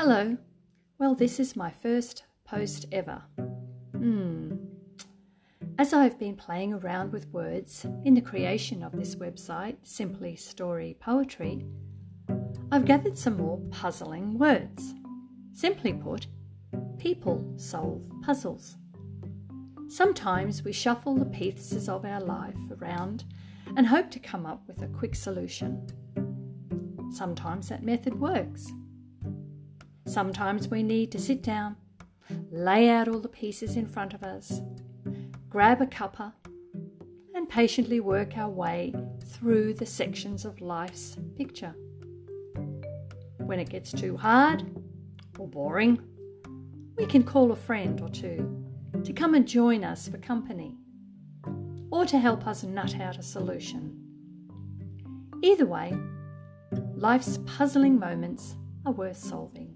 Hello. Well, this is my first post ever. Hmm. As I've been playing around with words in the creation of this website, Simply Story Poetry, I've gathered some more puzzling words. Simply put, people solve puzzles. Sometimes we shuffle the pieces of our life around and hope to come up with a quick solution. Sometimes that method works. Sometimes we need to sit down, lay out all the pieces in front of us, grab a cuppa, and patiently work our way through the sections of life's picture. When it gets too hard or boring, we can call a friend or two to come and join us for company or to help us nut out a solution. Either way, life's puzzling moments are worth solving.